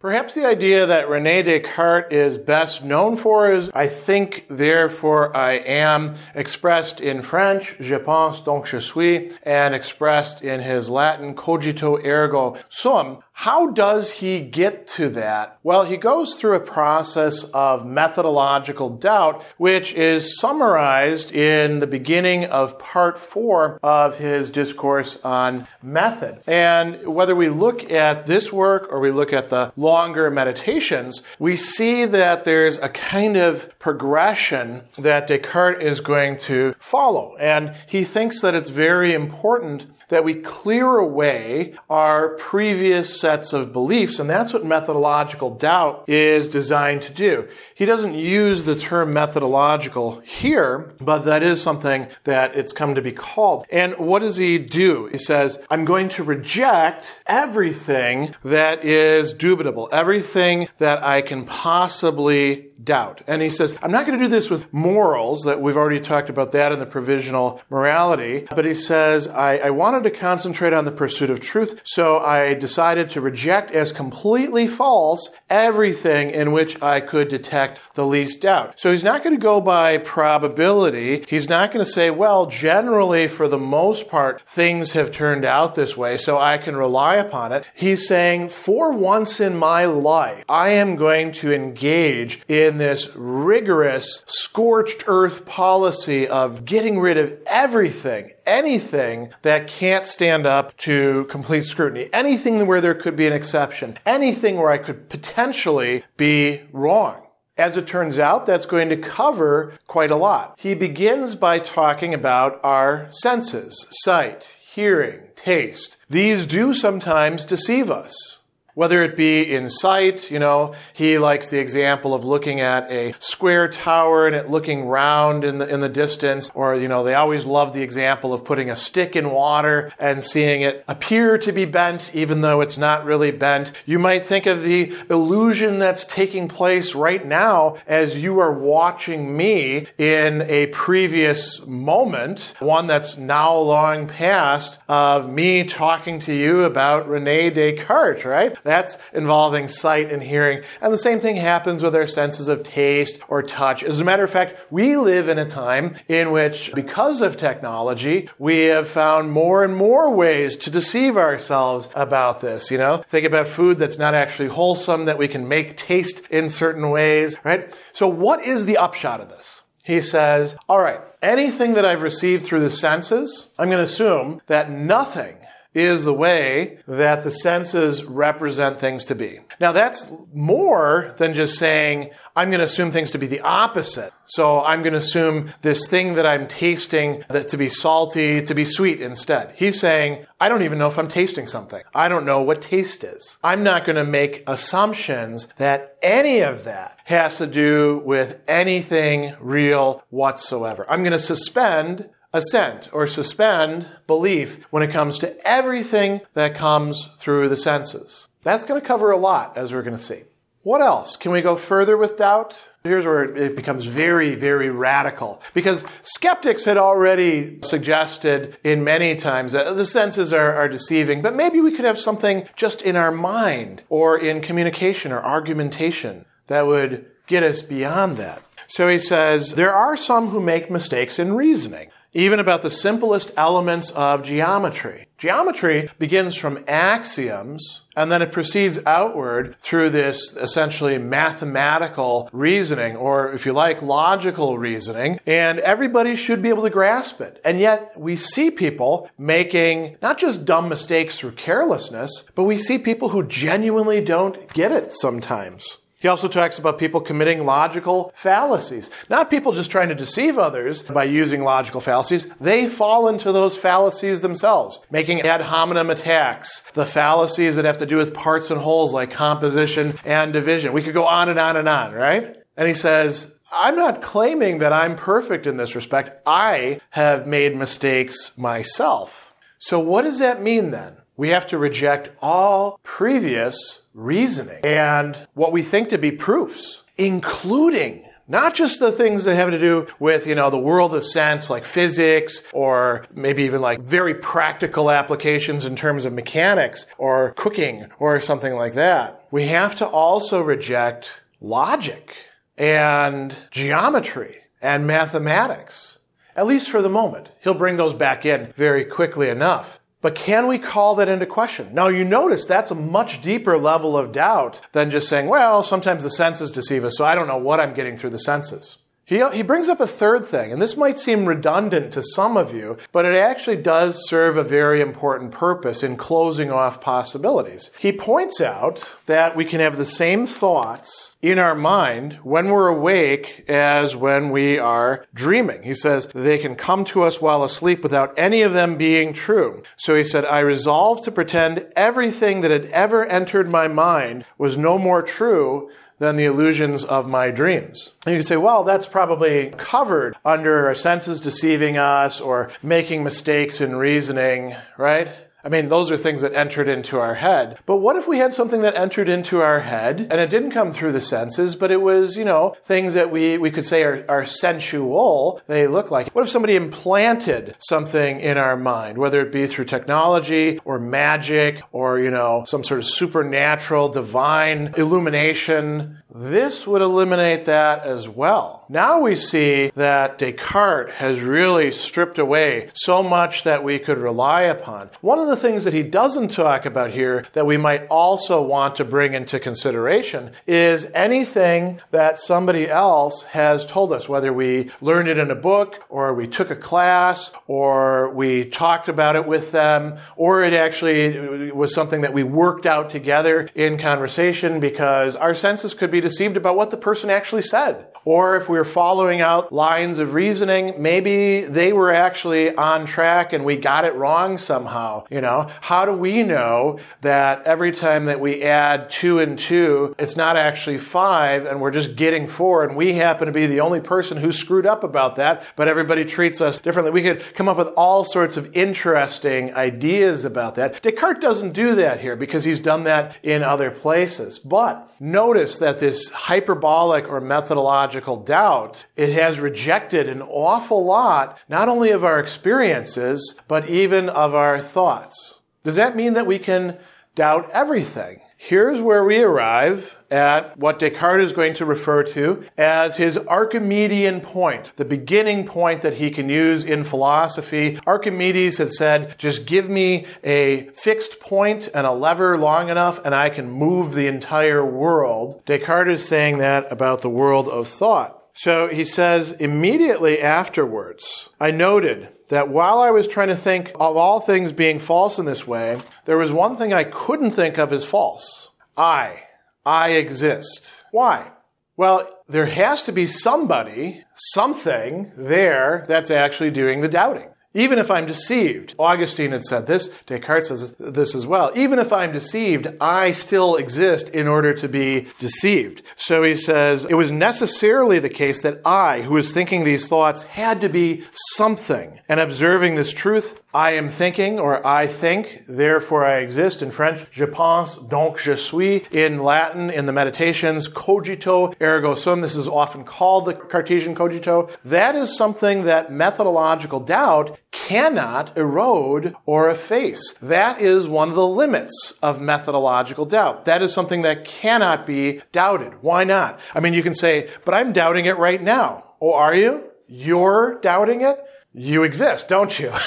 Perhaps the idea that Rene Descartes is best known for is I think, therefore I am, expressed in French, je pense donc je suis, and expressed in his Latin, cogito ergo sum. How does he get to that? Well, he goes through a process of methodological doubt, which is summarized in the beginning of part four of his discourse on method. And whether we look at this work or we look at the longer meditations, we see that there's a kind of progression that Descartes is going to follow. And he thinks that it's very important that we clear away our previous sets of beliefs, and that's what methodological doubt is designed to do. He doesn't use the term methodological here, but that is something that it's come to be called. And what does he do? He says, I'm going to reject everything that is dubitable, everything that I can possibly doubt. And he says, I'm not going to do this with morals, that we've already talked about that in the provisional morality, but he says, I, I wanted to concentrate on the pursuit of truth, so I decided to reject as completely false everything in which I could detect the least doubt. So he's not going to go by probability. He's not going to say, well, generally, for the most part, things have turned out this way, so I can rely upon it. He's saying, for once in my life, I am going to engage in this rigorous, scorched earth policy of getting rid of everything, anything that can't stand up to complete scrutiny, anything where there could be an exception, anything where I could potentially be wrong. As it turns out, that's going to cover quite a lot. He begins by talking about our senses sight, hearing, taste. These do sometimes deceive us whether it be in sight, you know, he likes the example of looking at a square tower and it looking round in the, in the distance, or, you know, they always love the example of putting a stick in water and seeing it appear to be bent even though it's not really bent. You might think of the illusion that's taking place right now as you are watching me in a previous moment, one that's now long past of me talking to you about Rene Descartes, right? That's involving sight and hearing. And the same thing happens with our senses of taste or touch. As a matter of fact, we live in a time in which, because of technology, we have found more and more ways to deceive ourselves about this. You know, think about food that's not actually wholesome that we can make taste in certain ways, right? So what is the upshot of this? He says, all right, anything that I've received through the senses, I'm going to assume that nothing is the way that the senses represent things to be. Now that's more than just saying, I'm going to assume things to be the opposite. So I'm going to assume this thing that I'm tasting that to be salty, to be sweet instead. He's saying, I don't even know if I'm tasting something. I don't know what taste is. I'm not going to make assumptions that any of that has to do with anything real whatsoever. I'm going to suspend assent or suspend belief when it comes to everything that comes through the senses. That's going to cover a lot, as we're going to see. What else? Can we go further with doubt? Here's where it becomes very, very radical. Because skeptics had already suggested in many times that the senses are, are, deceiving, but maybe we could have something just in our mind or in communication or argumentation that would get us beyond that. So he says, there are some who make mistakes in reasoning even about the simplest elements of geometry. Geometry begins from axioms and then it proceeds outward through this essentially mathematical reasoning, or if you like, logical reasoning, and everybody should be able to grasp it. And yet we see people making not just dumb mistakes through carelessness, but we see people who genuinely don't get it sometimes. He also talks about people committing logical fallacies. Not people just trying to deceive others by using logical fallacies. They fall into those fallacies themselves, making ad hominem attacks, the fallacies that have to do with parts and wholes like composition and division. We could go on and on and on, right? And he says, I'm not claiming that I'm perfect in this respect. I have made mistakes myself. So what does that mean then? We have to reject all previous reasoning and what we think to be proofs, including not just the things that have to do with, you know, the world of sense, like physics, or maybe even like very practical applications in terms of mechanics, or cooking, or something like that. We have to also reject logic and geometry and mathematics, at least for the moment. He'll bring those back in very quickly enough. But can we call that into question? Now you notice that's a much deeper level of doubt than just saying, well, sometimes the senses deceive us, so I don't know what I'm getting through the senses. He, he brings up a third thing, and this might seem redundant to some of you, but it actually does serve a very important purpose in closing off possibilities. He points out that we can have the same thoughts in our mind when we're awake as when we are dreaming. He says they can come to us while asleep without any of them being true. So he said, I resolved to pretend everything that had ever entered my mind was no more true than the illusions of my dreams. And you can say, well, that's probably covered under our senses deceiving us or making mistakes in reasoning, right? I mean, those are things that entered into our head. But what if we had something that entered into our head and it didn't come through the senses, but it was, you know, things that we, we could say are, are sensual, they look like. What if somebody implanted something in our mind, whether it be through technology or magic or, you know, some sort of supernatural divine illumination? This would eliminate that as well. Now we see that Descartes has really stripped away so much that we could rely upon. One of the things that he doesn't talk about here that we might also want to bring into consideration is anything that somebody else has told us, whether we learned it in a book or we took a class or we talked about it with them or it actually was something that we worked out together in conversation because our senses could be deceived about what the person actually said. Or if we're following out lines of reasoning, maybe they were actually on track and we got it wrong somehow. You know, how do we know that every time that we add two and two, it's not actually five and we're just getting four and we happen to be the only person who screwed up about that, but everybody treats us differently. We could come up with all sorts of interesting ideas about that. Descartes doesn't do that here because he's done that in other places. But notice that this hyperbolic or methodological doubt, it has rejected an awful lot, not only of our experiences, but even of our thoughts. Does that mean that we can doubt everything? Here's where we arrive at what Descartes is going to refer to as his Archimedean point, the beginning point that he can use in philosophy. Archimedes had said, just give me a fixed point and a lever long enough and I can move the entire world. Descartes is saying that about the world of thought. So he says, immediately afterwards, I noted that while I was trying to think of all things being false in this way, there was one thing I couldn't think of as false. I. I exist. Why? Well, there has to be somebody, something there that's actually doing the doubting. Even if I'm deceived, Augustine had said this, Descartes says this as well. Even if I'm deceived, I still exist in order to be deceived. So he says, it was necessarily the case that I, who was thinking these thoughts, had to be something. And observing this truth, I am thinking or I think, therefore I exist. In French, je pense, donc je suis. In Latin, in the meditations, cogito ergo sum. This is often called the Cartesian cogito. That is something that methodological doubt cannot erode or efface. That is one of the limits of methodological doubt. That is something that cannot be doubted. Why not? I mean, you can say, but I'm doubting it right now. Oh, are you? You're doubting it? You exist, don't you?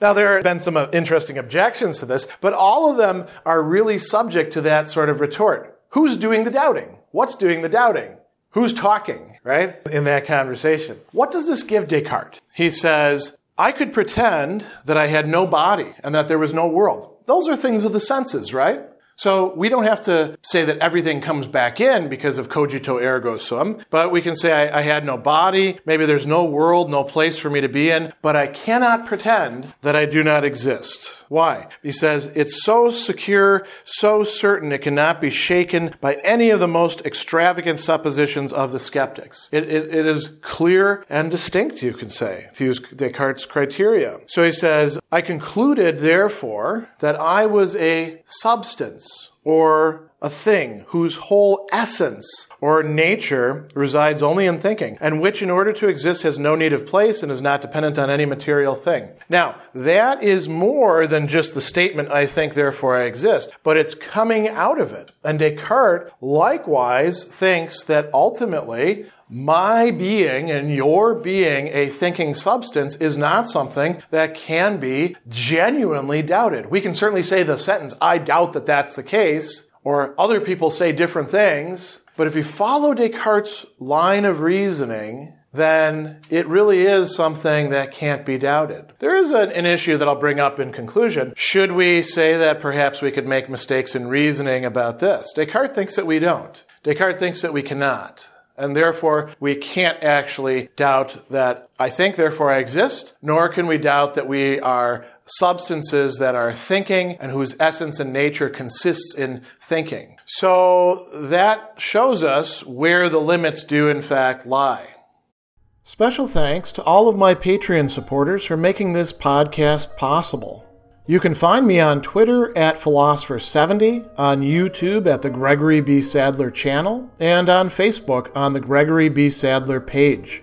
Now, there have been some uh, interesting objections to this, but all of them are really subject to that sort of retort. Who's doing the doubting? What's doing the doubting? Who's talking, right? In that conversation. What does this give Descartes? He says, I could pretend that I had no body and that there was no world. Those are things of the senses, right? So we don't have to say that everything comes back in because of cogito ergo sum, but we can say I, I, had no body, maybe there's no world, no place for me to be in, but I cannot pretend that I do not exist. Why? He says it's so secure, so certain it cannot be shaken by any of the most extravagant suppositions of the skeptics. It, it, it is clear and distinct, you can say, to use Descartes' criteria. So he says, I concluded, therefore, that I was a substance or a thing whose whole essence or nature resides only in thinking, and which in order to exist has no need of place and is not dependent on any material thing. Now, that is more than just the statement, I think, therefore I exist, but it's coming out of it. And Descartes likewise thinks that ultimately my being and your being a thinking substance is not something that can be genuinely doubted. We can certainly say the sentence, I doubt that that's the case, or other people say different things, but if you follow Descartes' line of reasoning, then it really is something that can't be doubted. There is an, issue that I'll bring up in conclusion. Should we say that perhaps we could make mistakes in reasoning about this? Descartes thinks that we don't. Descartes thinks that we cannot. And therefore, we can't actually doubt that I think, therefore I exist, nor can we doubt that we are substances that are thinking and whose essence and nature consists in thinking. So that shows us where the limits do in fact lie. Special thanks to all of my Patreon supporters for making this podcast possible. You can find me on Twitter at Philosopher70, on YouTube at the Gregory B. Sadler channel, and on Facebook on the Gregory B. Sadler page.